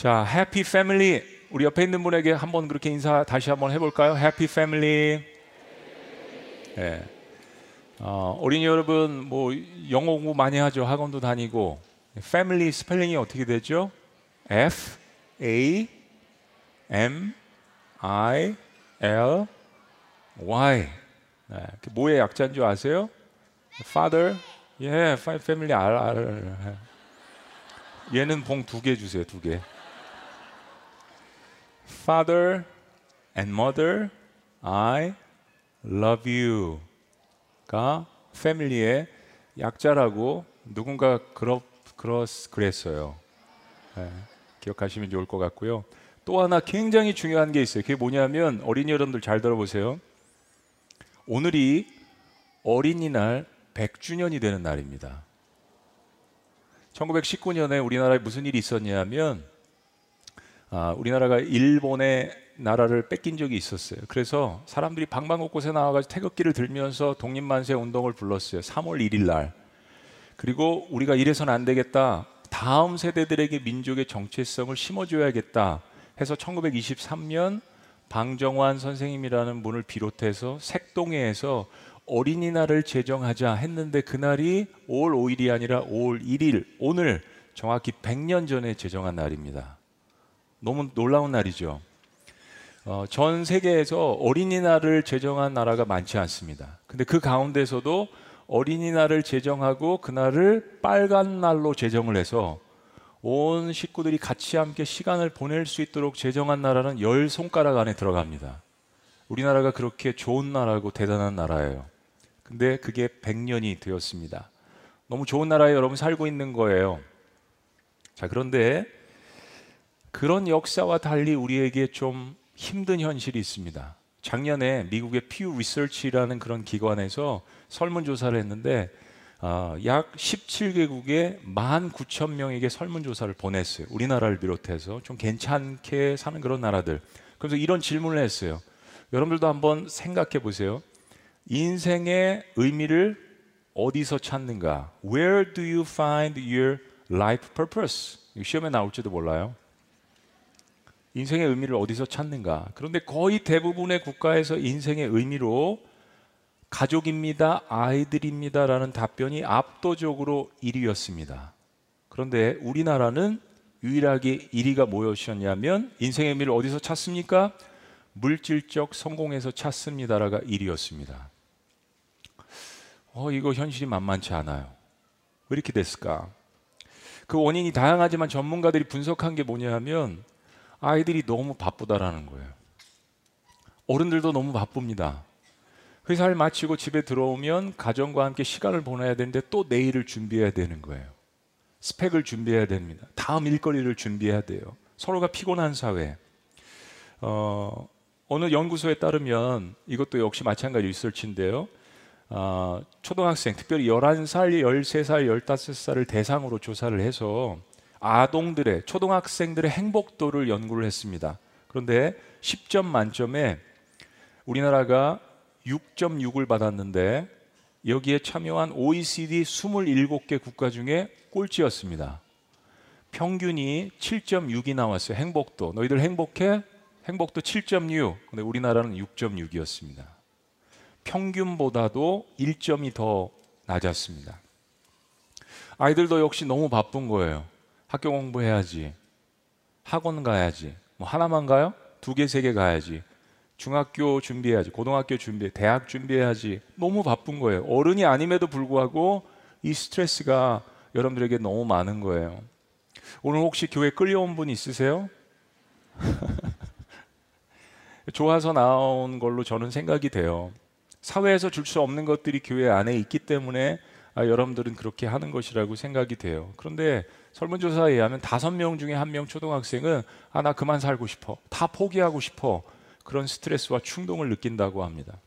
자, happy family 우리 옆에 있는 분에게 한번 그렇게 인사 다시 한번 해볼까요? Happy family. 예. 어, 어린이 여러분 뭐 영어 공부 많이 하죠. 학원도 다니고. Family 스펠링이 어떻게 되죠? F A M I L Y. 네, 그 뭐의 약자인 줄 아세요? Father. 예, 패밀리 알 알. 얘는 봉 두 개 주세요. 두 개. Father and Mother, I love you가 패밀리의 약자라고 누군가 그러, 그러, 그랬어요. 네, 기억하시면 좋을 것 같고요. 또 하나 굉장히 중요한 게 있어요. 그게 뭐냐면 어린이 여러분들 잘 들어보세요. 오늘이 어린이날 100주년이 되는 날입니다. 1919년에 우리나라에 무슨 일이 있었냐면 아, 우리나라가 일본의 나라를 뺏긴 적이 있었어요. 그래서 사람들이 방방곳곳에 나와가지고 태극기를 들면서 독립만세 운동을 불렀어요. 3월 1일 날. 그리고 우리가 이래서는 안 되겠다. 다음 세대들에게 민족의 정체성을 심어줘야겠다. 해서 1923년 방정환 선생님이라는 분을 비롯해서 색동회에서 어린이날을 제정하자 했는데 그날이 5월 5일이 아니라 5월 1일 오늘 정확히 100년 전에 제정한 날입니다. 너무 놀라운 날이죠. 어, 전 세계에서 어린이날을 제정한 나라가 많지 않습니다. 근데 그 가운데서도 어린이날을 제정하고 그날을 빨간 날로 제정을 해서 온 식구들이 같이 함께 시간을 보낼 수 있도록 제정한 나라는 열 손가락 안에 들어갑니다. 우리나라가 그렇게 좋은 나라고 대단한 나라예요. 근데 그게 100년이 되었습니다. 너무 좋은 나라에 여러분 살고 있는 거예요. 자, 그런데 그런 역사와 달리 우리에게 좀 힘든 현실이 있습니다. 작년에 미국의 퓨 리서치라는 그런 기관에서 설문조사를 했는데 어, 약 17개국에 1만 9천 명에게 설문조사를 보냈어요. 우리나라를 비롯해서 좀 괜찮게 사는 그런 나라들. 그래서 이런 질문을 했어요. 여러분들도 한번 생각해 보세요. 인생의 의미를 어디서 찾는가? Where do you find your life purpose? 시험에 나올지도 몰라요. 인생의 의미를 어디서 찾는가? 그런데 거의 대부분의 국가에서 인생의 의미로 가족입니다, 아이들입니다라는 답변이 압도적으로 1위였습니다. 그런데 우리나라는 유일하게 1위가 뭐였냐면 인생의 의미를 어디서 찾습니까? 물질적 성공에서 찾습니다라가 1위였습니다. 어, 이거 현실이 만만치 않아요. 왜 이렇게 됐을까? 그 원인이 다양하지만 전문가들이 분석한 게 뭐냐면 아이들이 너무 바쁘다라는 거예요. 어른들도 너무 바쁩니다. 회사를 마치고 집에 들어오면 가정과 함께 시간을 보내야 되는데 또 내일을 준비해야 되는 거예요. 스펙을 준비해야 됩니다. 다음 일거리를 준비해야 돼요. 서로가 피곤한 사회. 어, 어느 연구소에 따르면 이것도 역시 마찬가지 리서치인데요. 어, 초등학생, 특별히 11살, 13살, 15살을 대상으로 조사를 해서 아동들의 초등학생들의 행복도를 연구를 했습니다. 그런데 10점 만점에 우리나라가 6.6을 받았는데 여기에 참여한 OECD 27개 국가 중에 꼴찌였습니다. 평균이 7.6이 나왔어요. 행복도. 너희들 행복해? 행복도 7.6. 근데 우리나라는 6.6이었습니다. 평균보다도 1점이 더 낮았습니다. 아이들도 역시 너무 바쁜 거예요. 학교 공부해야지. 학원 가야지. 뭐 하나만 가요? 두 개, 세 개 가야지. 중학교 준비해야지. 고등학교 준비해. 대학 준비해야지. 너무 바쁜 거예요. 어른이 아님에도 불구하고 이 스트레스가 여러분들에게 너무 많은 거예요. 오늘 혹시 교회 끌려온 분 있으세요? 좋아서 나온 걸로 저는 생각이 돼요. 사회에서 줄 수 없는 것들이 교회 안에 있기 때문에 아, 여러분들은 그렇게 하는 것이라고 생각이 돼요. 그런데 설문조사에 의하면 다섯 명 중에 한 명 초등학생은 아, 나 그만 살고 싶어. 다 포기하고 싶어. 그런 스트레스와 충동을 느낀다고 합니다.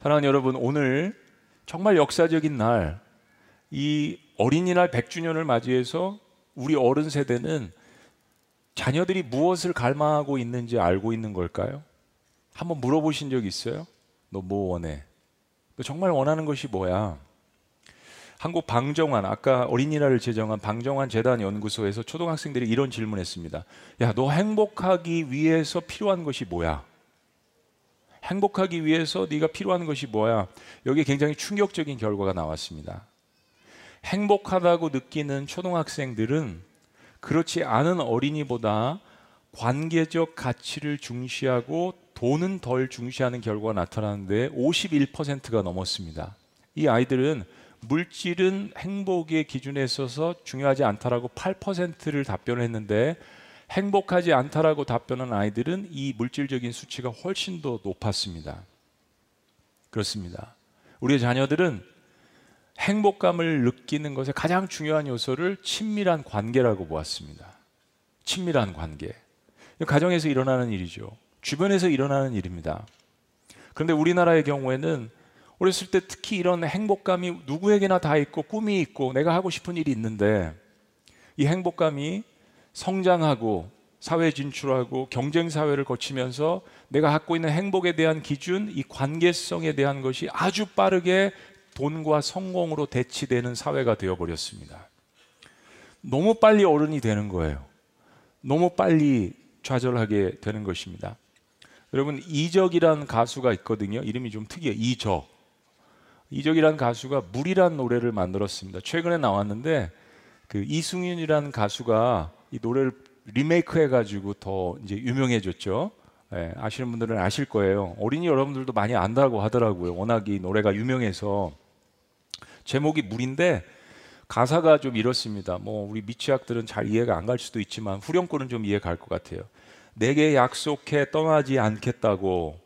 사랑하는 여러분, 오늘 정말 역사적인 날, 이 어린이날 100주년을 맞이해서 우리 어른 세대는 자녀들이 무엇을 갈망하고 있는지 알고 있는 걸까요? 한번 물어보신 적 있어요? 너 뭐 원해? 너 정말 원하는 것이 뭐야? 한국 방정환 아까 어린이날을 제정한 방정환 재단 연구소에서 초등학생들이 이런 질문했습니다. 야, 너 행복하기 위해서 필요한 것이 뭐야? 행복하기 위해서 네가 필요한 것이 뭐야? 여기에 굉장히 충격적인 결과가 나왔습니다. 행복하다고 느끼는 초등학생들은 그렇지 않은 어린이보다 관계적 가치를 중시하고 돈은 덜 중시하는 결과가 나타나는데 51%가 넘었습니다. 이 아이들은 물질은 행복의 기준에 있어서 중요하지 않다라고 8%를 답변을 했는데 행복하지 않다라고 답변한 아이들은 이 물질적인 수치가 훨씬 더 높았습니다. 그렇습니다. 우리의 자녀들은 행복감을 느끼는 것에 가장 중요한 요소를 친밀한 관계라고 보았습니다. 친밀한 관계. 가정에서 일어나는 일이죠. 주변에서 일어나는 일입니다. 그런데 우리나라의 경우에는 어렸을 때 특히 이런 행복감이 누구에게나 다 있고 꿈이 있고 내가 하고 싶은 일이 있는데 이 행복감이 성장하고 사회 진출하고 경쟁 사회를 거치면서 내가 갖고 있는 행복에 대한 기준, 이 관계성에 대한 것이 아주 빠르게 돈과 성공으로 대치되는 사회가 되어 버렸습니다. 너무 빨리 어른이 되는 거예요. 너무 빨리 좌절하게 되는 것입니다. 여러분 이적이란 가수가 있거든요. 이름이 좀 특이해요. 이적. 이적이란 가수가 물이란 노래를 만들었습니다. 최근에 나왔는데 그 이승윤이라는 가수가 이 노래를 리메이크 해 가지고 더 이제 유명해졌죠. 네, 아시는 분들은 아실 거예요. 어린이 여러분들도 많이 안다고 하더라고요. 워낙 이 노래가 유명해서 제목이 물인데 가사가 좀 이렇습니다. 뭐 우리 미취학들은 잘 이해가 안 갈 수도 있지만 후렴구는 좀 이해 갈 것 같아요. 내게 약속해 떠나지 않겠다고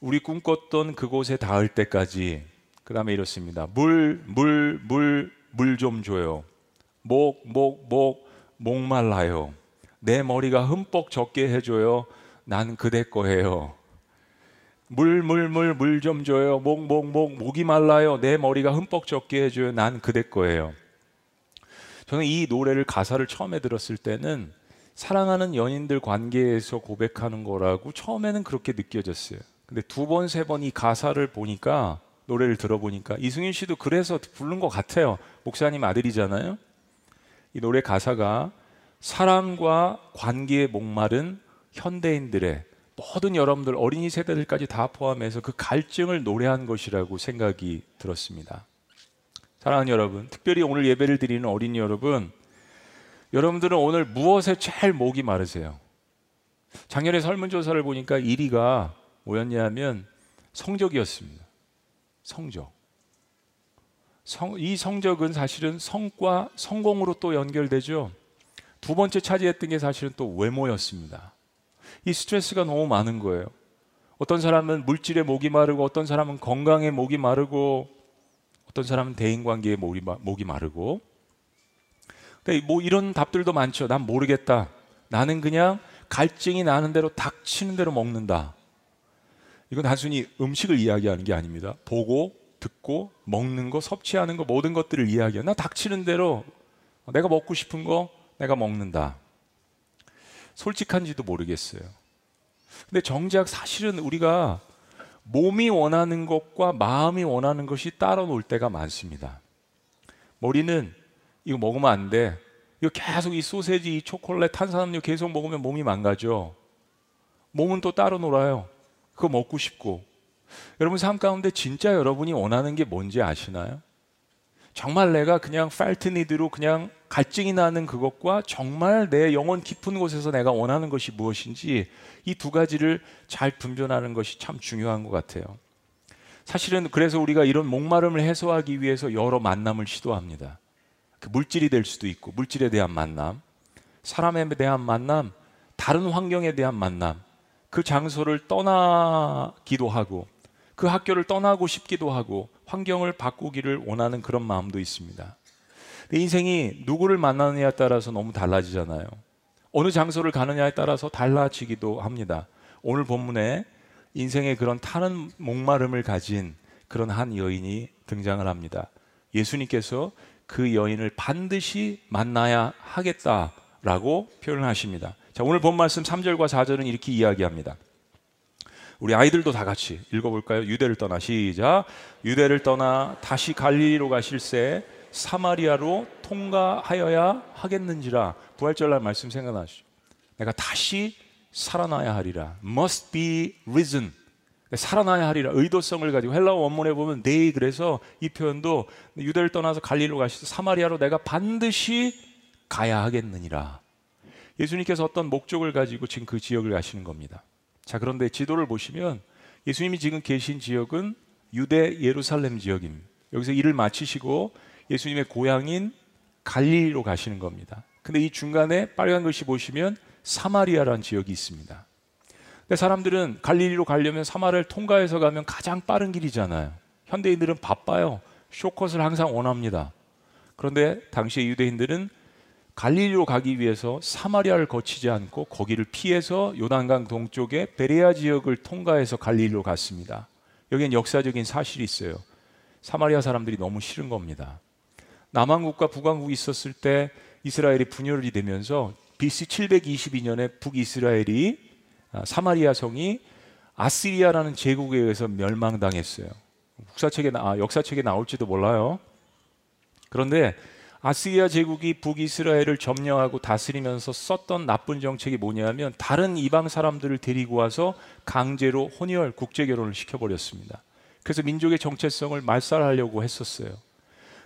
우리 꿈꿨던 그곳에 닿을 때까지 그 다음에 이렇습니다. 물, 물, 물, 물 좀 줘요. 목, 목, 목, 목말라요. 내 머리가 흠뻑 젖게 해줘요. 난 그대 거예요. 물, 물, 물, 물 좀 줘요. 목, 목, 목, 목이 말라요. 내 머리가 흠뻑 젖게 해줘요. 난 그대 거예요. 저는 이 노래를 가사를 처음에 들었을 때는 사랑하는 연인들 관계에서 고백하는 거라고 처음에는 그렇게 느껴졌어요. 근데 두 번, 세 번 이 가사를 보니까 노래를 들어보니까 이승윤 씨도 그래서 부른 것 같아요. 목사님 아들이잖아요. 이 노래 가사가 사랑과 관계에 목마른 현대인들의 모든 여러분들 어린이 세대들까지 다 포함해서 그 갈증을 노래한 것이라고 생각이 들었습니다. 사랑하는 여러분, 특별히 오늘 예배를 드리는 어린이 여러분, 여러분들은 오늘 무엇에 제일 목이 마르세요? 작년에 설문조사를 보니까 1위가 뭐였냐면 성적이었습니다. 성적. 성, 이 성적은 사실은 성과, 성공으로 또 연결되죠. 두 번째 차지했던 게 사실은 또 외모였습니다. 이 스트레스가 너무 많은 거예요. 어떤 사람은 물질에 목이 마르고, 어떤 사람은 건강에 목이 마르고, 어떤 사람은 대인 관계에 목이, 목이 마르고. 그러니까 뭐 이런 답들도 많죠. 난 모르겠다. 나는 그냥 갈증이 나는 대로 닥치는 대로 먹는다. 이건 단순히 음식을 이야기하는 게 아닙니다. 보고 듣고 먹는 거, 섭취하는 거 모든 것들을 이야기해. 나 닥치는 대로 내가 먹고 싶은 거 내가 먹는다. 솔직한지도 모르겠어요. 근데 정작 사실은 우리가 몸이 원하는 것과 마음이 원하는 것이 따로 놀 때가 많습니다. 머리는 이거 먹으면 안 돼. 이거 계속 이 소세지, 이 초콜릿, 탄산음료 계속 먹으면 몸이 망가져. 몸은 또 따로 놀아요. 그거 먹고 싶고. 여러분 삶 가운데 진짜 여러분이 원하는 게 뭔지 아시나요? 정말 내가 그냥 팔트니드로 그냥 갈증이 나는 그것과 정말 내 영혼 깊은 곳에서 내가 원하는 것이 무엇인지 이 두 가지를 잘 분별하는 것이 참 중요한 것 같아요. 사실은 그래서 우리가 이런 목마름을 해소하기 위해서 여러 만남을 시도합니다. 그 물질이 될 수도 있고 물질에 대한 만남, 사람에 대한 만남, 다른 환경에 대한 만남, 그 장소를 떠나기도 하고 그 학교를 떠나고 싶기도 하고 환경을 바꾸기를 원하는 그런 마음도 있습니다. 인생이 누구를 만나느냐에 따라서 너무 달라지잖아요. 어느 장소를 가느냐에 따라서 달라지기도 합니다. 오늘 본문에 인생의 그런 타는 목마름을 가진 그런 한 여인이 등장을 합니다. 예수님께서 그 여인을 반드시 만나야 하겠다라고 표현하십니다. 자, 오늘 본 말씀 3절과 4절은 이렇게 이야기합니다. 우리 아이들도 다 같이 읽어볼까요? 유대를 떠나 시작. 유대를 떠나 다시 갈릴리로 가실새 사마리아로 통과하여야 하겠는지라 부활절날 말씀 생각나시죠? 내가 다시 살아나야 하리라. Must be risen. 살아나야 하리라. 의도성을 가지고 헬라어 원문에 보면 they 그래서 이 표현도 유대를 떠나서 갈릴리로 가시서 사마리아로 내가 반드시 가야 하겠느니라. 예수님께서 어떤 목적을 가지고 지금 그 지역을 가시는 겁니다. 자, 그런데 지도를 보시면 예수님이 지금 계신 지역은 유대 예루살렘 지역입니다. 여기서 일을 마치시고 예수님의 고향인 갈릴리로 가시는 겁니다. 근데 이 중간에 빨간 글씨 보시면 사마리아라는 지역이 있습니다. 근데 사람들은 갈릴리로 가려면 사마리아를 통과해서 가면 가장 빠른 길이잖아요. 현대인들은 바빠요. 쇼컷을 항상 원합니다. 그런데 당시의 유대인들은 갈릴리로 가기 위해서 사마리아를 거치지 않고 거기를 피해서 요단강 동쪽의 베레아 지역을 통과해서 갈릴리로 갔습니다. 여기엔 역사적인 사실이 있어요. 사마리아 사람들이 너무 싫은 겁니다. 남한국과 북한국이 있었을 때 이스라엘이 분열이 되면서 BC 722년에 북이스라엘이 아, 사마리아 성이 아시리아라는 제국에 의해서 멸망당했어요. 국사책에 아, 역사책에 나올지도 몰라요. 그런데 아시리아 제국이 북이스라엘을 점령하고 다스리면서 썼던 나쁜 정책이 뭐냐면 다른 이방 사람들을 데리고 와서 강제로 혼혈 국제 결혼을 시켜버렸습니다. 그래서 민족의 정체성을 말살하려고 했었어요.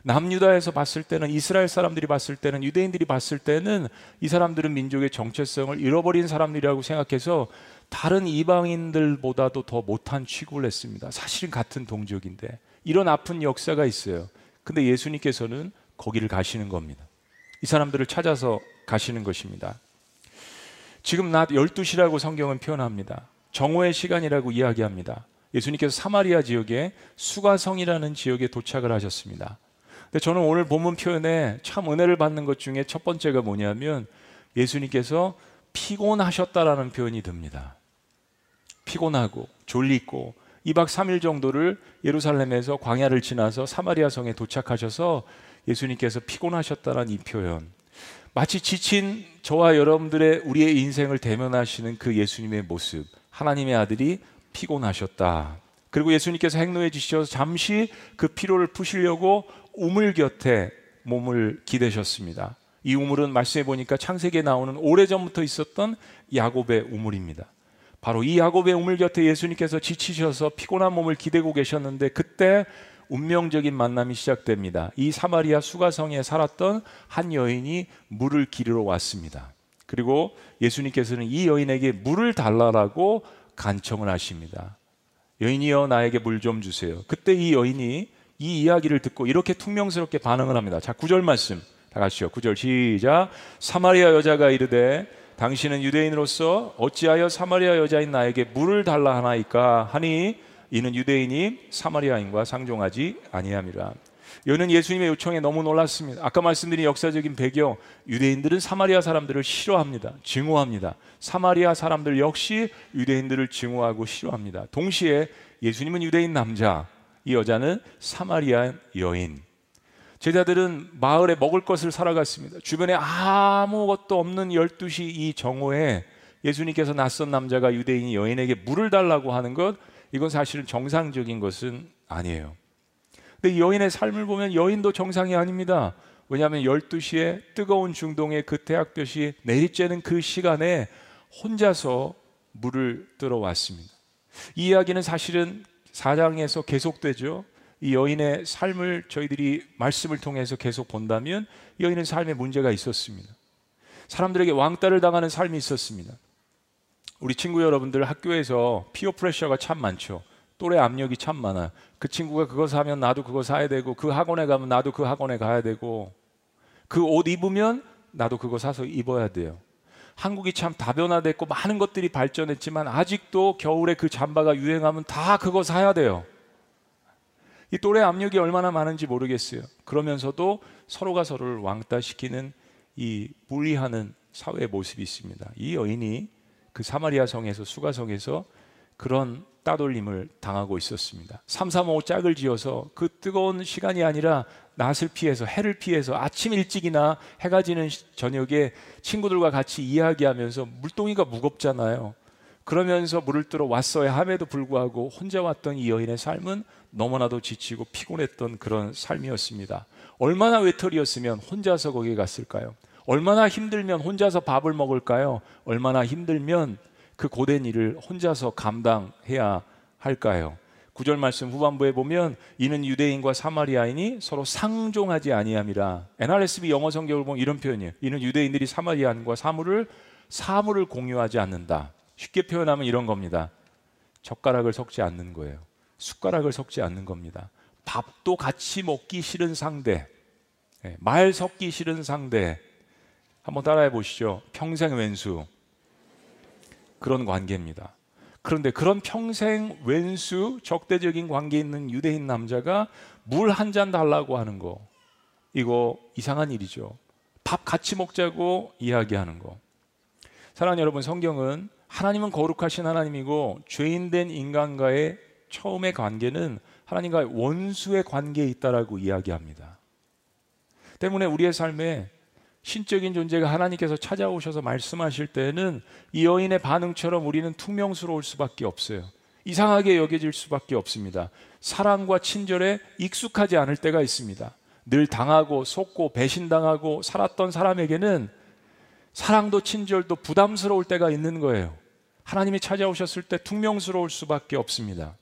남유다에서 봤을 때는 이스라엘 사람들이 봤을 때는 유대인들이 봤을 때는 이 사람들은 민족의 정체성을 잃어버린 사람들이라고 생각해서 다른 이방인들보다도 더 못한 취급을 했습니다. 사실은 같은 동족인데 이런 아픈 역사가 있어요. 근데 예수님께서는 거기를 가시는 겁니다. 이 사람들을 찾아서 가시는 것입니다. 지금 낮 12시라고 성경은 표현합니다. 정오의 시간이라고 이야기합니다. 예수님께서 사마리아 지역에 수가성이라는 지역에 도착을 하셨습니다. 근데 저는 오늘 본문 표현에 참 은혜를 받는 것 중에 첫 번째가 뭐냐면 예수님께서 피곤하셨다라는 표현이 듭니다. 피곤하고 졸리고 2박 3일 정도를 예루살렘에서 광야를 지나서 사마리아 성에 도착하셔서 예수님께서 피곤하셨다는 이 표현. 마치 지친 저와 여러분들의 우리의 인생을 대면하시는 그 예수님의 모습. 하나님의 아들이 피곤하셨다. 그리고 예수님께서 행로해 주셔서 잠시 그 피로를 푸시려고 우물 곁에 몸을 기대셨습니다. 이 우물은 말씀해 보니까 창세기에 나오는 오래전부터 있었던 야곱의 우물입니다. 바로 이 야곱의 우물 곁에 예수님께서 지치셔서 피곤한 몸을 기대고 계셨는데 그때 운명적인 만남이 시작됩니다. 이 사마리아 수가성에 살았던 한 여인이 물을 기르러 왔습니다. 그리고 예수님께서는 이 여인에게 물을 달라라고 간청을 하십니다. 여인이여 나에게 물 좀 주세요. 그때 이 여인이 이 이야기를 듣고 이렇게 퉁명스럽게 반응을 합니다. 자, 구절 말씀. 다 같이요. 구절 시작. 사마리아 여자가 이르되 당신은 유대인으로서 어찌하여 사마리아 여자인 나에게 물을 달라 하나이까 하니 이는 유대인이 사마리아인과 상종하지 아니함이라. 여는 예수님의 요청에 너무 놀랐습니다. 아까 말씀드린 역사적인 배경, 유대인들은 사마리아 사람들을 싫어합니다. 증오합니다. 사마리아 사람들 역시 유대인들을 증오하고 싫어합니다. 동시에 예수님은 유대인 남자, 이 여자는 사마리아 여인. 제자들은 마을에 먹을 것을 살아갔습니다. 주변에 아무것도 없는 12시 이 정오에 예수님께서 낯선 남자가 유대인 여인에게 물을 달라고 하는 것 이건 사실은 정상적인 것은 아니에요. 근데 여인의 삶을 보면 여인도 정상이 아닙니다. 왜냐하면 12시에 뜨거운 중동의 그 태학볕이 내리쬐는 그 시간에 혼자서 물을 들어 왔습니다. 이 이야기는 사실은 사장에서 계속되죠. 이 여인의 삶을 저희들이 말씀을 통해서 계속 본다면 여인은 삶에 문제가 있었습니다. 사람들에게 왕따를 당하는 삶이 있었습니다. 우리 친구 여러분들 학교에서 피어 프레셔가 참 많죠. 또래 압력이 참 많아요. 그 친구가 그거 사면 나도 그거 사야 되고 그 학원에 가면 나도 그 학원에 가야 되고 그 옷 입으면 나도 그거 사서 입어야 돼요. 한국이 참 다변화됐고 많은 것들이 발전했지만 아직도 겨울에 그 잠바가 유행하면 다 그거 사야 돼요. 이 또래 압력이 얼마나 많은지 모르겠어요. 그러면서도 서로가 서로를 왕따시키는 이 불리하는 사회의 모습이 있습니다. 이 여인이 그 사마리아 성에서 수가성에서 그런 따돌림을 당하고 있었습니다. 3, 3, 5 짝을 지어서 그 뜨거운 시간이 아니라 낯을 피해서 해를 피해서 아침 일찍이나 해가 지는 저녁에 친구들과 같이 이야기하면서 물동이가 무겁잖아요. 그러면서 물을 뜨러 왔어야 함에도 불구하고 혼자 왔던 이 여인의 삶은 너무나도 지치고 피곤했던 그런 삶이었습니다. 얼마나 외톨이였으면 혼자서 거기에 갔을까요? 얼마나 힘들면 혼자서 밥을 먹을까요? 얼마나 힘들면 그 고된 일을 혼자서 감당해야 할까요? 구절 말씀 후반부에 보면 이는 유대인과 사마리아인이 서로 상종하지 아니함이라. NRSV 영어 성경을 보면 이런 표현이에요. 이는 유대인들이 사마리아인과 사물을 사물을 공유하지 않는다. 쉽게 표현하면 이런 겁니다. 젓가락을 섞지 않는 거예요. 숟가락을 섞지 않는 겁니다. 밥도 같이 먹기 싫은 상대, 예, 말 섞기 싫은 상대. 한번 따라해 보시죠. 평생 왼수. 그런 관계입니다. 그런데 그런 평생 왼수 적대적인 관계에 있는 유대인 남자가 물 한 잔 달라고 하는 거 이거 이상한 일이죠. 밥 같이 먹자고 이야기하는 거. 사랑하는 여러분, 성경은 하나님은 거룩하신 하나님이고 죄인된 인간과의 처음의 관계는 하나님과 원수의 관계에 있다라고 이야기합니다. 때문에 우리의 삶에 신적인 존재가 하나님께서 찾아오셔서 말씀하실 때는 이 여인의 반응처럼 우리는 퉁명스러울 수밖에 없어요. 이상하게 여겨질 수밖에 없습니다. 사랑과 친절에 익숙하지 않을 때가 있습니다. 늘 당하고 속고 배신당하고 살았던 사람에게는 사랑도 친절도 부담스러울 때가 있는 거예요. 하나님이 찾아오셨을 때 퉁명스러울 수밖에 없습니다.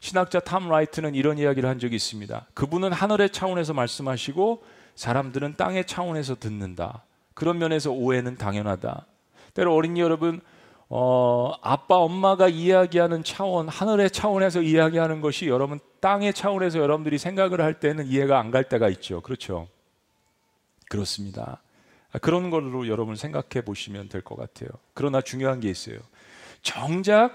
신학자 탐 라이트는 이런 이야기를 한 적이 있습니다. 그분은 하늘의 차원에서 말씀하시고 사람들은 땅의 차원에서 듣는다. 그런 면에서 오해는 당연하다. 때로 어린이 여러분, 어, 아빠, 엄마가 이야기하는 차원, 하늘의 차원에서 이야기하는 것이 여러분 땅의 차원에서 여러분들이 생각을 할 때는 이해가 안 갈 때가 있죠. 그렇죠? 그렇습니다. 그런 걸로 여러분 생각해 보시면 될 것 같아요. 그러나 중요한 게 있어요. 정작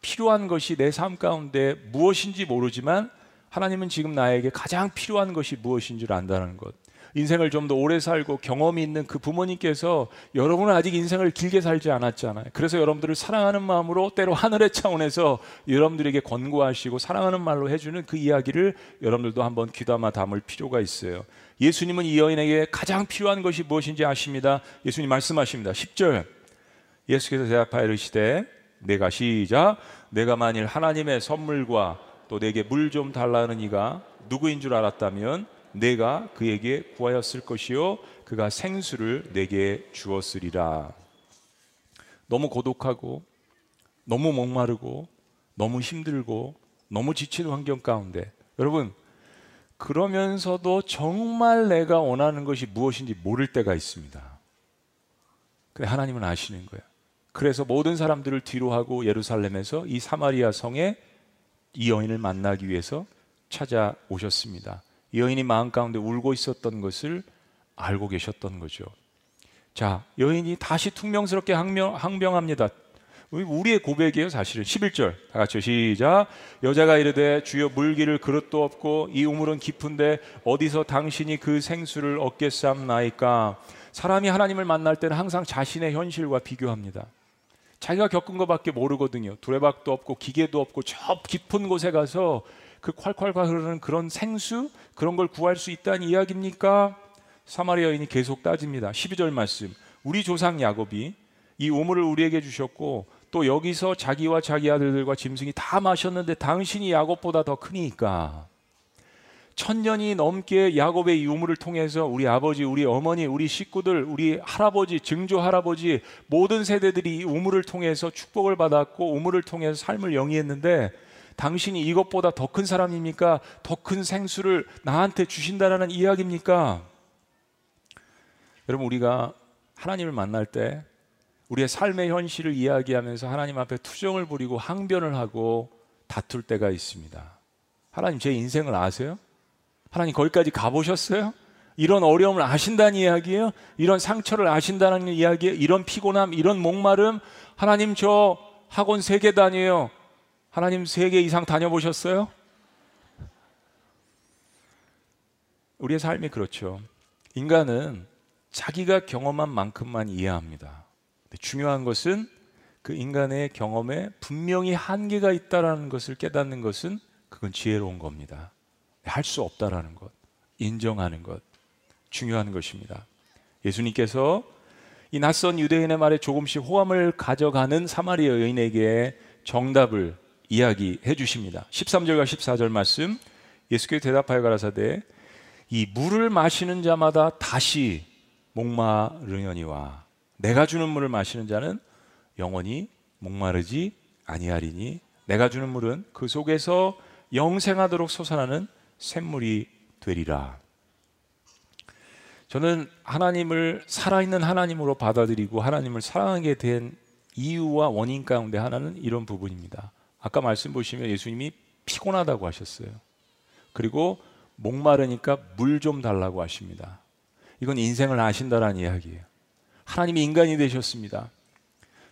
필요한 것이 내 삶 가운데 무엇인지 모르지만 하나님은 지금 나에게 가장 필요한 것이 무엇인 줄 안다는 것. 인생을 좀 더 오래 살고 경험이 있는 그 부모님께서 여러분은 아직 인생을 길게 살지 않았잖아요. 그래서 여러분들을 사랑하는 마음으로 때로 하늘의 차원에서 여러분들에게 권고하시고 사랑하는 말로 해주는 그 이야기를 여러분들도 한번 귀담아 담을 필요가 있어요. 예수님은 이 여인에게 가장 필요한 것이 무엇인지 아십니다. 예수님 말씀하십니다. 10절. 예수께서 대답하여 이르시되 내가 시작 내가 만일 하나님의 선물과 또 내게 물 좀 달라는 이가 누구인 줄 알았다면 내가 그에게 구하였을 것이요 그가 생수를 내게 주었으리라. 너무 고독하고 너무 목마르고 너무 힘들고 너무 지친 환경 가운데 여러분 그러면서도 정말 내가 원하는 것이 무엇인지 모를 때가 있습니다. 근데 하나님은 아시는 거예요. 그래서 모든 사람들을 뒤로 하고 예루살렘에서 이 사마리아 성에 이 여인을 만나기 위해서 찾아오셨습니다. 이 여인이 마음 가운데 울고 있었던 것을 알고 계셨던 거죠. 자, 여인이 다시 퉁명스럽게 항명, 항병합니다. 우리의 고백이에요, 사실은. 11절. 다 같이 시작. 여자가 이르되 주여 물기를 그릇도 없고 이 우물은 깊은데 어디서 당신이 그 생수를 얻겠삼나이까. 사람이 하나님을 만날 때는 항상 자신의 현실과 비교합니다. 자기가 겪은 것밖에 모르거든요. 두레박도 없고 기계도 없고 저 깊은 곳에 가서 그 콸콸콸 흐르는 그런 생수 그런 걸 구할 수 있다는 이야기입니까? 사마리아 여인이 계속 따집니다. 12절 말씀. 우리 조상 야곱이 이 우물을 우리에게 주셨고 또 여기서 자기와 자기 아들들과 짐승이 다 마셨는데 당신이 야곱보다 더 크니까 천년이 넘게 야곱의 이 우물을 통해서 우리 아버지, 우리 어머니, 우리 식구들, 우리 할아버지, 증조 할아버지 모든 세대들이 이 우물을 통해서 축복을 받았고 우물을 통해서 삶을 영위했는데 당신이 이것보다 더 큰 사람입니까? 더 큰 생수를 나한테 주신다라는 이야기입니까? 여러분 우리가 하나님을 만날 때 우리의 삶의 현실을 이야기하면서 하나님 앞에 투정을 부리고 항변을 하고 다툴 때가 있습니다. 하나님 제 인생을 아세요? 하나님 거기까지 가보셨어요? 이런 어려움을 아신다는 이야기예요? 이런 상처를 아신다는 이야기예요? 이런 피곤함, 이런 목마름? 하나님 저 학원 세 개 다녀요. 하나님 세 개 이상 다녀보셨어요? 우리의 삶이 그렇죠. 인간은 자기가 경험한 만큼만 이해합니다. 중요한 것은 그 인간의 경험에 분명히 한계가 있다라는 것을 깨닫는 것은 그건 지혜로운 겁니다. 할 수 없다라는 것, 인정하는 것, 중요한 것입니다. 예수님께서 이 낯선 유대인의 말에 조금씩 호감을 가져가는 사마리아 여인에게 정답을 이야기해 주십니다. 13절과 14절 말씀 예수께서 대답하여 가라사대 이 물을 마시는 자마다 다시 목마르려니와 내가 주는 물을 마시는 자는 영원히 목마르지 아니하리니 내가 주는 물은 그 속에서 영생하도록 솟아나는 샘물이 되리라. 저는 하나님을 살아있는 하나님으로 받아들이고 하나님을 사랑하게 된 이유와 원인 가운데 하나는 이런 부분입니다. 아까 말씀 보시면 예수님이 피곤하다고 하셨어요. 그리고 목마르니까 물 좀 달라고 하십니다. 이건 인생을 아신다라는 이야기예요. 하나님이 인간이 되셨습니다.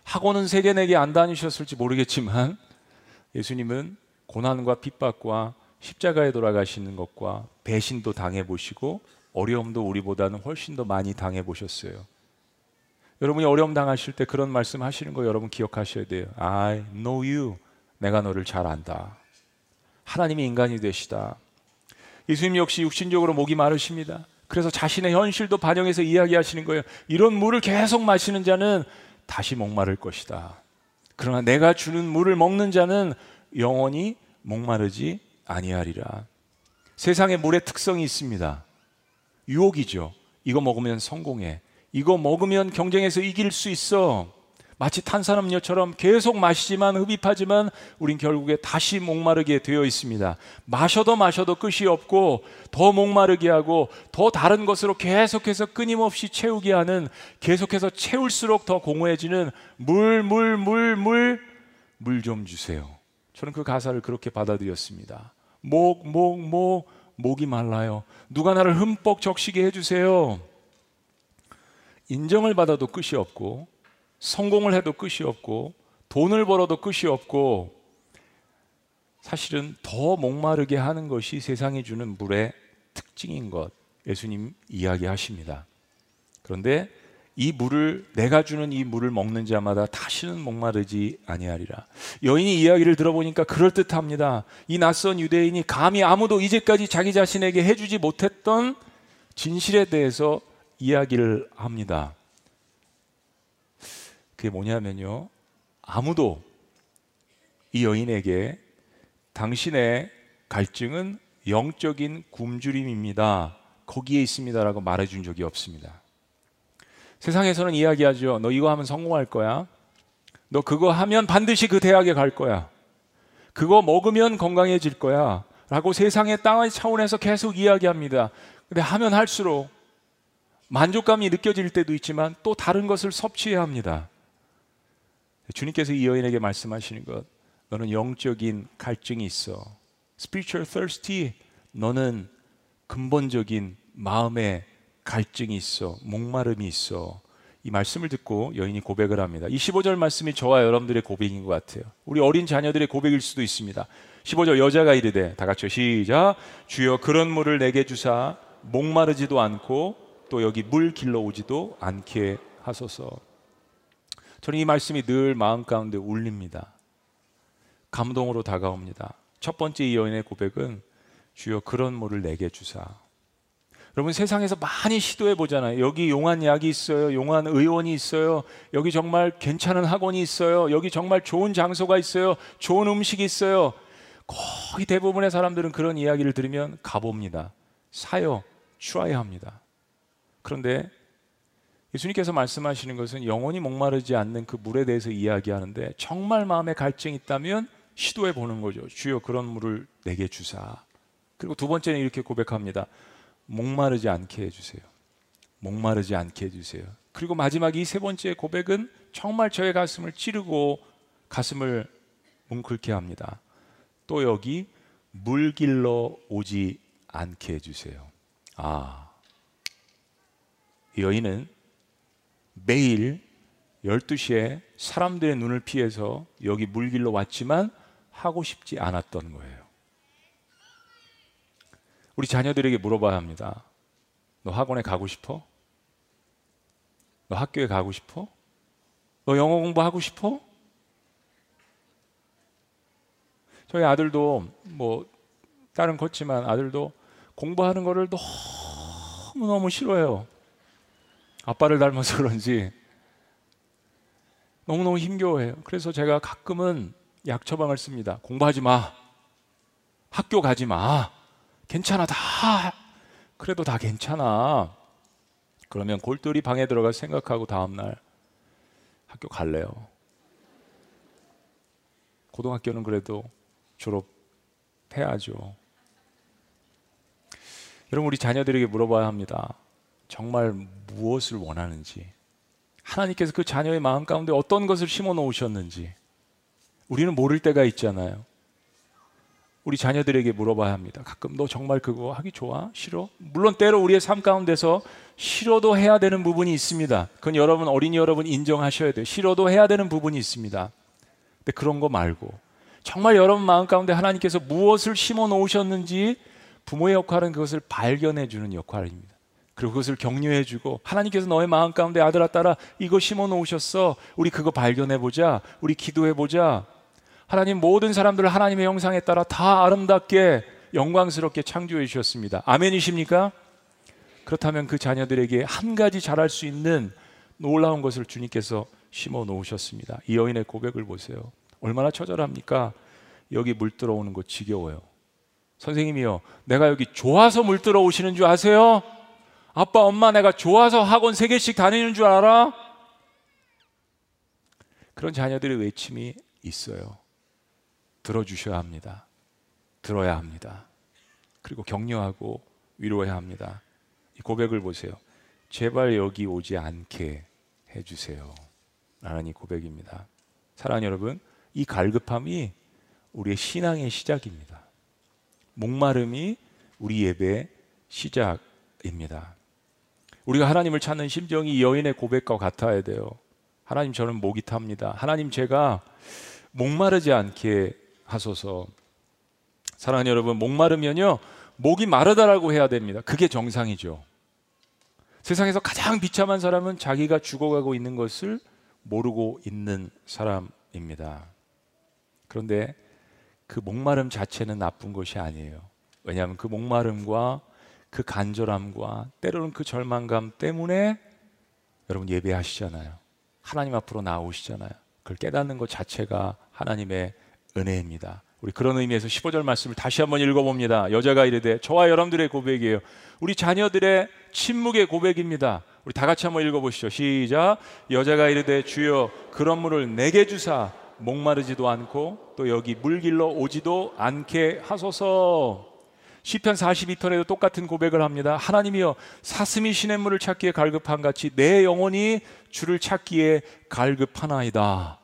학원은 세계 내게 안 다니셨을지 모르겠지만 예수님은 고난과 핍박과 십자가에 돌아가시는 것과 배신도 당해 보시고 어려움도 우리보다는 훨씬 더 많이 당해 보셨어요. 여러분이 어려움 당하실 때 그런 말씀 하시는 거 여러분 기억하셔야 돼요. I know you. 내가 너를 잘 안다. 하나님이 인간이 되시다. 예수님 역시 육신적으로 목이 마르십니다. 그래서 자신의 현실도 반영해서 이야기하시는 거예요. 이런 물을 계속 마시는 자는 다시 목마를 것이다. 그러나 내가 주는 물을 먹는 자는 영원히 목마르지 아니하리라. 세상에 물의 특성이 있습니다. 유혹이죠. 이거 먹으면 성공해. 이거 먹으면 경쟁에서 이길 수 있어. 마치 탄산음료처럼 계속 마시지만 흡입하지만 우린 결국에 다시 목마르게 되어 있습니다. 마셔도 마셔도 끝이 없고 더 목마르게 하고 더 다른 것으로 계속해서 끊임없이 채우게 하는 계속해서 채울수록 더 공허해지는 물, 물, 물, 물, 물 좀 주세요. 저는 그 가사를 그렇게 받아들였습니다. 목, 목, 목, 목이 말라요. 누가 나를 흠뻑 적시게 해주세요. 인정을 받아도 끝이 없고 성공을 해도 끝이 없고 돈을 벌어도 끝이 없고 사실은 더 목마르게 하는 것이 세상이 주는 물의 특징인 것 예수님 이야기하십니다. 그런데 이 물을 내가 주는 이 물을 먹는 자마다 다시는 목마르지 아니하리라. 여인이 이야기를 들어보니까 그럴 듯합니다. 이 낯선 유대인이 감히 아무도 이제까지 자기 자신에게 해주지 못했던 진실에 대해서 이야기를 합니다. 그게 뭐냐면요. 아무도 이 여인에게 당신의 갈증은 영적인 굶주림입니다. 거기에 있습니다라고 말해준 적이 없습니다. 세상에서는 이야기하죠. 너 이거 하면 성공할 거야. 너 그거 하면 반드시 그 대학에 갈 거야. 그거 먹으면 건강해질 거야. 라고 세상의 땅의 차원에서 계속 이야기합니다. 근데 하면 할수록 만족감이 느껴질 때도 있지만 또 다른 것을 섭취해야 합니다. 주님께서 이 여인에게 말씀하시는 것, 너는 영적인 갈증이 있어. spiritual thirsty. 너는 근본적인 마음의 갈증이 있어. 목마름이 있어. 이 말씀을 듣고 여인이 고백을 합니다. 이 15절 말씀이 저와 여러분들의 고백인 것 같아요. 우리 어린 자녀들의 고백일 수도 있습니다. 15절 여자가 이르되 다 같이 시작. 주여 그런 물을 내게 주사 목마르지도 않고 또 여기 물 길러 오지도 않게 하소서. 저는 이 말씀이 늘 마음 가운데 울립니다. 감동으로 다가옵니다. 첫 번째 이 여인의 고백은 주여 그런 물을 내게 주사. 여러분 세상에서 많이 시도해 보잖아요. 여기 용한 약이 있어요. 용한 의원이 있어요. 여기 정말 괜찮은 학원이 있어요. 여기 정말 좋은 장소가 있어요. 좋은 음식이 있어요. 거의 대부분의 사람들은 그런 이야기를 들으면 가봅니다. 사요. 추아야 합니다. 그런데 예수님께서 말씀하시는 것은 영원히 목마르지 않는 그 물에 대해서 이야기하는데 정말 마음에 갈증이 있다면 시도해 보는 거죠. 주여 그런 물을 내게 주사. 그리고 두 번째는 이렇게 고백합니다. 목마르지 않게 해주세요. 목마르지 않게 해주세요. 그리고 마지막 이 세 번째 고백은 정말 저의 가슴을 찌르고 가슴을 뭉클게 합니다. 또 여기 물 길러 오지 않게 해주세요. 아, 여인은 매일 12시에 사람들의 눈을 피해서 여기 물길로 왔지만 하고 싶지 않았던 거예요. 우리 자녀들에게 물어봐야 합니다. 너 학원에 가고 싶어? 너 학교에 가고 싶어? 너 영어 공부하고 싶어? 저희 아들도 뭐 딸은 컸지만 아들도 공부하는 거를 너무너무 싫어해요. 아빠를 닮아서 그런지 너무너무 힘겨워해요. 그래서 제가 가끔은 약 처방을 씁니다. 공부하지 마. 학교 가지 마. 괜찮아. 다. 그래도 다 괜찮아. 그러면 골똘히 방에 들어가 생각하고 다음날 학교 갈래요. 고등학교는 그래도 졸업해야죠. 여러분, 우리 자녀들에게 물어봐야 합니다. 정말 무엇을 원하는지. 하나님께서 그 자녀의 마음 가운데 어떤 것을 심어 놓으셨는지. 우리는 모를 때가 있잖아요. 우리 자녀들에게 물어봐야 합니다. 가끔 너 정말 그거 하기 좋아? 싫어? 물론 때로 우리의 삶 가운데서 싫어도 해야 되는 부분이 있습니다. 그건 여러분 어린이 여러분 인정하셔야 돼요. 싫어도 해야 되는 부분이 있습니다. 근데 그런 거 말고 정말 여러분 마음 가운데 하나님께서 무엇을 심어 놓으셨는지 부모의 역할은 그것을 발견해 주는 역할입니다. 그리고 그것을 격려해 주고 하나님께서 너의 마음 가운데 아들아 딸아 이거 심어 놓으셨어. 우리 그거 발견해 보자. 우리 기도해 보자. 하나님 모든 사람들을 하나님의 형상에 따라 다 아름답게 영광스럽게 창조해 주셨습니다. 아멘이십니까? 그렇다면 그 자녀들에게 한 가지 잘할 수 있는 놀라운 것을 주님께서 심어 놓으셨습니다. 이 여인의 고백을 보세요. 얼마나 처절합니까? 여기 물 들어오는 거 지겨워요. 선생님이요. 내가 여기 좋아서 물 들어오시는 줄 아세요? 아빠, 엄마 내가 좋아서 학원 세 개씩 다니는 줄 알아? 그런 자녀들의 외침이 있어요. 들어주셔야 합니다. 들어야 합니다. 그리고 격려하고 위로해야 합니다. 이 고백을 보세요. 제발 여기 오지 않게 해주세요. 라는 이 고백입니다. 사랑하는 여러분, 이 갈급함이 우리의 신앙의 시작입니다. 목마름이 우리 예배의 시작입니다. 우리가 하나님을 찾는 심정이 여인의 고백과 같아야 돼요. 하나님 저는 목이 탑니다. 하나님 제가 목마르지 않게 하소서. 사랑하는 여러분, 목마르면요 목이 마르다라고 해야 됩니다. 그게 정상이죠. 세상에서 가장 비참한 사람은 자기가 죽어가고 있는 것을 모르고 있는 사람입니다. 그런데 그 목마름 자체는 나쁜 것이 아니에요. 왜냐하면 그 목마름과 그 간절함과 때로는 그 절망감 때문에 여러분 예배하시잖아요. 하나님 앞으로 나오시잖아요. 그걸 깨닫는 것 자체가 하나님의 은혜입니다. 우리 그런 의미에서 15절 말씀을 다시 한번 읽어봅니다. 여자가 이르되 저와 여러분들의 고백이에요. 우리 자녀들의 침묵의 고백입니다. 우리 다 같이 한번 읽어보시죠. 시작. 여자가 이르되 주여 그런 물을 내게 주사 목마르지도 않고 또 여기 물 길러 오지도 않게 하소서. 시편 42편에도 똑같은 고백을 합니다. 하나님이여 사슴이 시냇물을 찾기에 갈급한 같이 내 영혼이 주를 찾기에 갈급하나이다.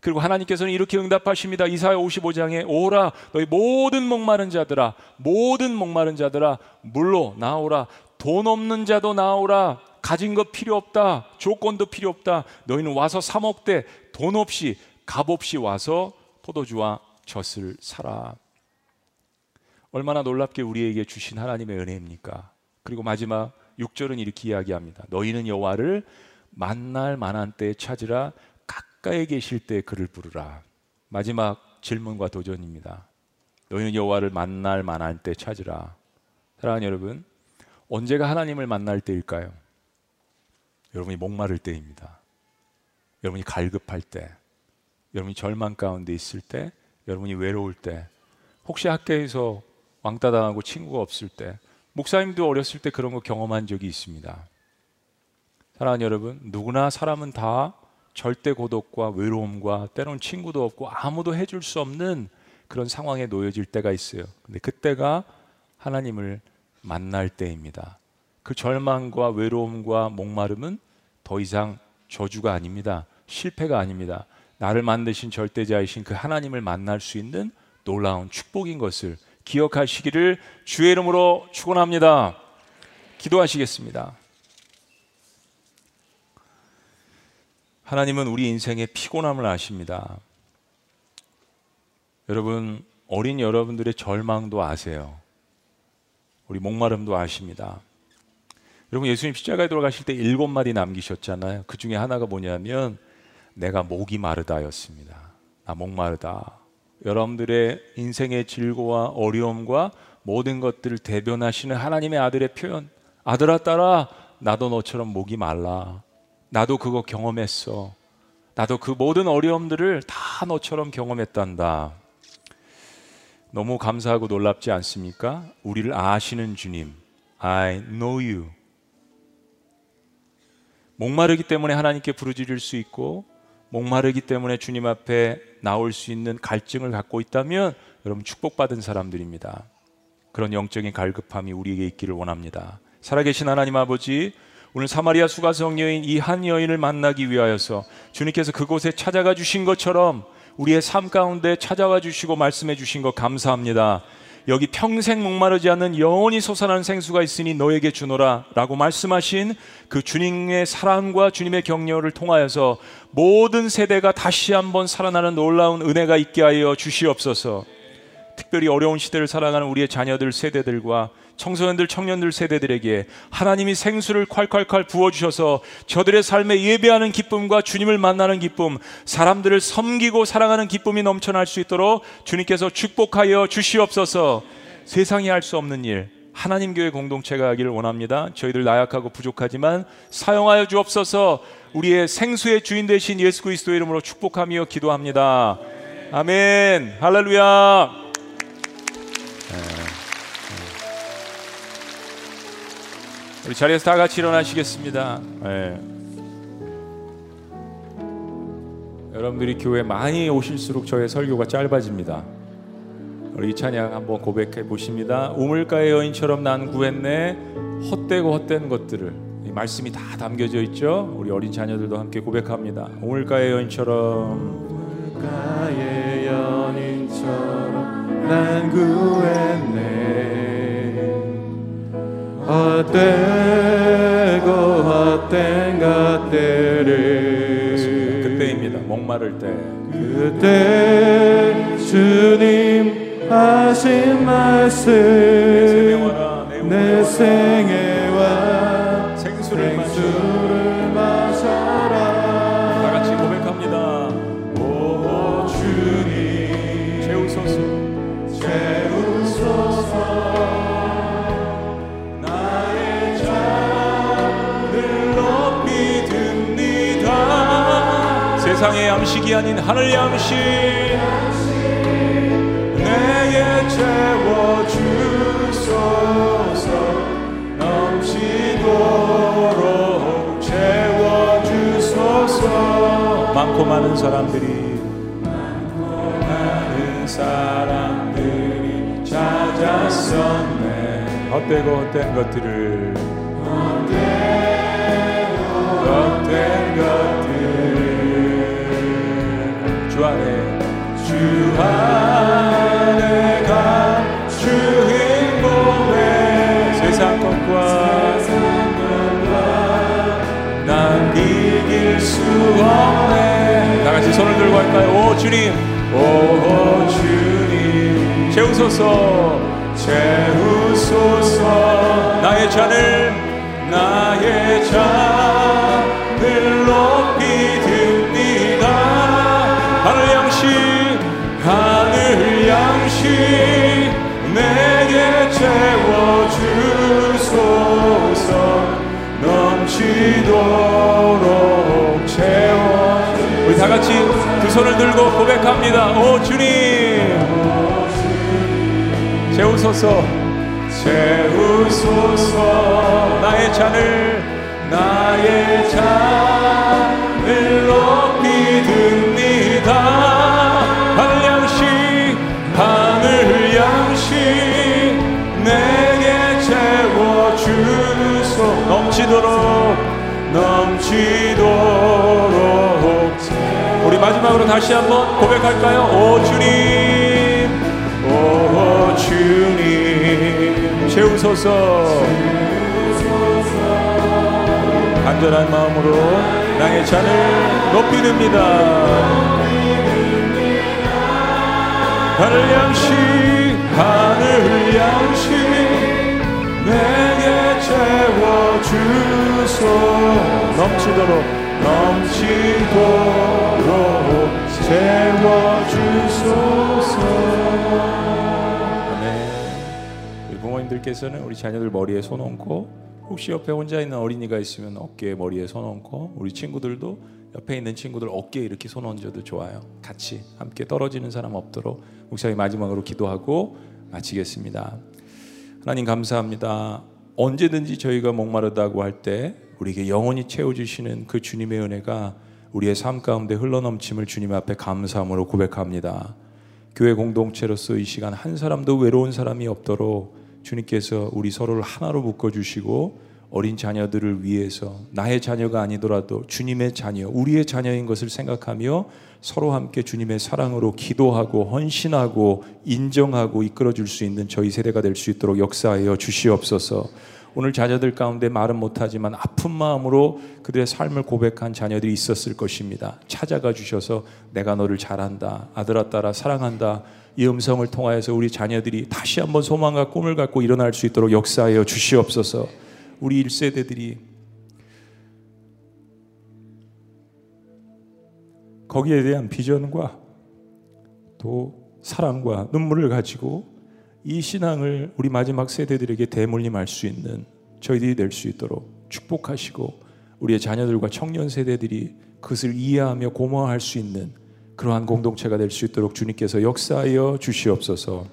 그리고 하나님께서는 이렇게 응답하십니다. 이사야 55장에 오라 너희 모든 목마른 자들아 모든 목마른 자들아 물로 나오라 돈 없는 자도 나오라 가진 것 필요 없다 조건도 필요 없다 너희는 와서 사 먹되 돈 없이 값 없이 와서 포도주와 젖을 사라 얼마나 놀랍게 우리에게 주신 하나님의 은혜입니까? 그리고 마지막 6절은 이렇게 이야기합니다. 너희는 여호와를 만날 만한 때에 찾으라 가까이 계실 때 그를 부르라. 마지막 질문과 도전입니다. 너희는 여호와를 만날 만한 때 찾으라. 사랑하는 여러분, 언제가 하나님을 만날 때일까요? 여러분이 목마를 때입니다. 여러분이 갈급할 때, 여러분이 절망 가운데 있을 때, 여러분이 외로울 때, 혹시 학교에서 왕따 당하고 친구가 없을 때, 목사님도 어렸을 때 그런 거 경험한 적이 있습니다. 사랑하는 여러분, 누구나 사람은 다 절대 고독과 외로움과 때로는 친구도 없고 아무도 해줄 수 없는 그런 상황에 놓여질 때가 있어요. 근데 그때가 하나님을 만날 때입니다. 그 절망과 외로움과 목마름은 더 이상 저주가 아닙니다. 실패가 아닙니다. 나를 만드신 절대자이신 그 하나님을 만날 수 있는 놀라운 축복인 것을 기억하시기를 주의 이름으로 축원합니다. 기도하시겠습니다. 하나님은 우리 인생의 피곤함을 아십니다. 여러분, 어린 여러분들의 절망도 아세요. 우리 목마름도 아십니다. 여러분, 예수님 십자가에 돌아가실 때 일곱 마디 남기셨잖아요. 그 중에 하나가 뭐냐면, 내가 목이 마르다였습니다. 나 목마르다. 여러분들의 인생의 질고와 어려움과 모든 것들을 대변하시는 하나님의 아들의 표현. 아들아, 딸아, 나도 너처럼 목이 말라. 나도 그거 경험했어. 나도 그 모든 어려움들을 다 너처럼 경험했단다. 너무 감사하고 놀랍지 않습니까? 우리를 아시는 주님. I know you. 목마르기 때문에 하나님께 부르짖을 수 있고 목마르기 때문에 주님 앞에 나올 수 있는 갈증을 갖고 있다면 여러분 축복받은 사람들입니다. 그런 영적인 갈급함이 우리에게 있기를 원합니다. 살아계신 하나님 아버지, 오늘 사마리아 수가성 여인 이 한 여인을 만나기 위하여서 주님께서 그곳에 찾아가 주신 것처럼 우리의 삶 가운데 찾아와 주시고 말씀해 주신 것 감사합니다. 여기 평생 목마르지 않는 영원히 솟아나는 생수가 있으니 너에게 주노라 라고 말씀하신 그 주님의 사랑과 주님의 격려를 통하여서 모든 세대가 다시 한번 살아나는 놀라운 은혜가 있게 하여 주시옵소서 특별히 어려운 시대를 살아가는 우리의 자녀들 세대들과 청소년들 청년들 세대들에게 하나님이 생수를 콸콸콸 부어주셔서 저들의 삶에 예배하는 기쁨과 주님을 만나는 기쁨 사람들을 섬기고 사랑하는 기쁨이 넘쳐날 수 있도록 주님께서 축복하여 주시옵소서. 세상이 할 수 없는 일 하나님 교회 공동체가 하기를 원합니다. 저희들 나약하고 부족하지만 사용하여 주옵소서. 우리의 생수의 주인 되신 예수 그리스도의 이름으로 축복하며 기도합니다. 아멘. 할렐루야 우리 자리에서 다 같이 일어나시겠습니다. 네. 여러분들이 교회 많이 오실수록 저의 설교가 짧아집니다. 우리 이 찬양 한번 고백해 보십니다. 우물가의 여인처럼 난 구했네 헛되고 헛된 것들을 이 말씀이 다 담겨져 있죠. 우리 어린 자녀들도 함께 고백합니다. 우물가의 여인처럼 우물가의 여인처럼 난 구했네 헛되고 헛된 것들을 그때입니다. 목마를 때. 그때 주님 하신 말씀 내 생애와 생수를 마셔 생수를 마셔라. 다 같이 고백합니다. 오 주님 채우소서 채우소서 세상의 양식이 아닌 하늘 양식. 내게 채워주소서. 넘치도록 채워주소서. 많고 많은 사람들이 많은 사람들이 찾았었네. 헛되고 헛된 것들 손을 들고 할까요? 오 주님. 오 주님. 채우소서. 채우소서. 나의 잔을 나의 잔을 높이 듭니다. 하늘 양식. 하늘 양식 두 손을 들고 고백합니다. 오 주님. 채우소서. 채우소서. 나의 잔을 나의 잔을 높이 듭니다. 하늘 양식 하늘 양식 내게 채워주소 넘치도록 넘치 마지막으로 다시 한번 고백할까요? 오 주님. 오 주님. 채우소서. 간절한 마음으로 나의 잔을 높이 듭니다. 하늘 양식 하늘 양식 내게 채워주소 넘치도록 넘치도록 채워주소서 아멘. 우리 부모님들께서는 우리 자녀들 머리에 손 얹고 혹시 옆에 혼자 있는 어린이가 있으면 어깨에 머리에 손 얹고 우리 친구들도 옆에 있는 친구들 어깨에 이렇게 손 얹어도 좋아요. 같이 함께 떨어지는 사람 없도록 목사님 마지막으로 기도하고 마치겠습니다. 하나님 감사합니다. 언제든지 저희가 목마르다고 할 때 우리에게 영원히 채워주시는 그 주님의 은혜가 우리의 삶 가운데 흘러넘침을 주님 앞에 감사함으로 고백합니다. 교회 공동체로서 이 시간 한 사람도 외로운 사람이 없도록 주님께서 우리 서로를 하나로 묶어 주시고 어린 자녀들을 위해서 나의 자녀가 아니더라도 주님의 자녀, 우리의 자녀인 것을 생각하며 서로 함께 주님의 사랑으로 기도하고 헌신하고 인정하고 이끌어 줄 수 있는 저희 세대가 될 수 있도록 역사하여 주시옵소서. 오늘 자녀들 가운데 말은 못하지만 아픈 마음으로 그들의 삶을 고백한 자녀들이 있었을 것입니다. 찾아가 주셔서 내가 너를 잘한다. 아들아 딸아 사랑한다. 이 음성을 통하여서 우리 자녀들이 다시 한번 소망과 꿈을 갖고 일어날 수 있도록 역사하여 주시옵소서. 우리 1세대들이 거기에 대한 비전과 또 사랑과 눈물을 가지고 이 신앙을 우리 마지막 세대들에게 대물림할 수 있는 저희들이 될 수 있도록 축복하시고 우리의 자녀들과 청년 세대들이 그것을 이해하며 고마워할 수 있는 그러한 공동체가 될 수 있도록 주님께서 역사하여 주시옵소서.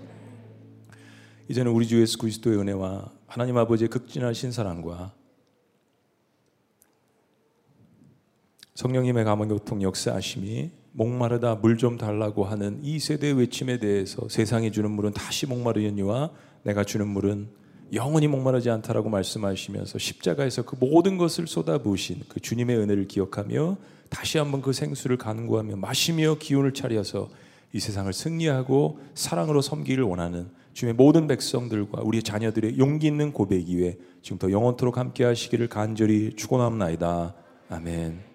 이제는 우리 주 예수 그리스도의 은혜와 하나님 아버지의 극진하신 사랑과 성령님의 감언교통 역사하심이 목마르다 물 좀 달라고 하는 이 세대의 외침에 대해서 세상이 주는 물은 다시 목마르니와 내가 주는 물은 영원히 목마르지 않다라고 말씀하시면서 십자가에서 그 모든 것을 쏟아부으신 그 주님의 은혜를 기억하며 다시 한번 그 생수를 간구하며 마시며 기운을 차려서 이 세상을 승리하고 사랑으로 섬기를 원하는 주의 모든 백성들과 우리 자녀들의 용기 있는 고백 이외 지금부터 영원토록 함께 하시기를 간절히 축원합나이다. 아멘.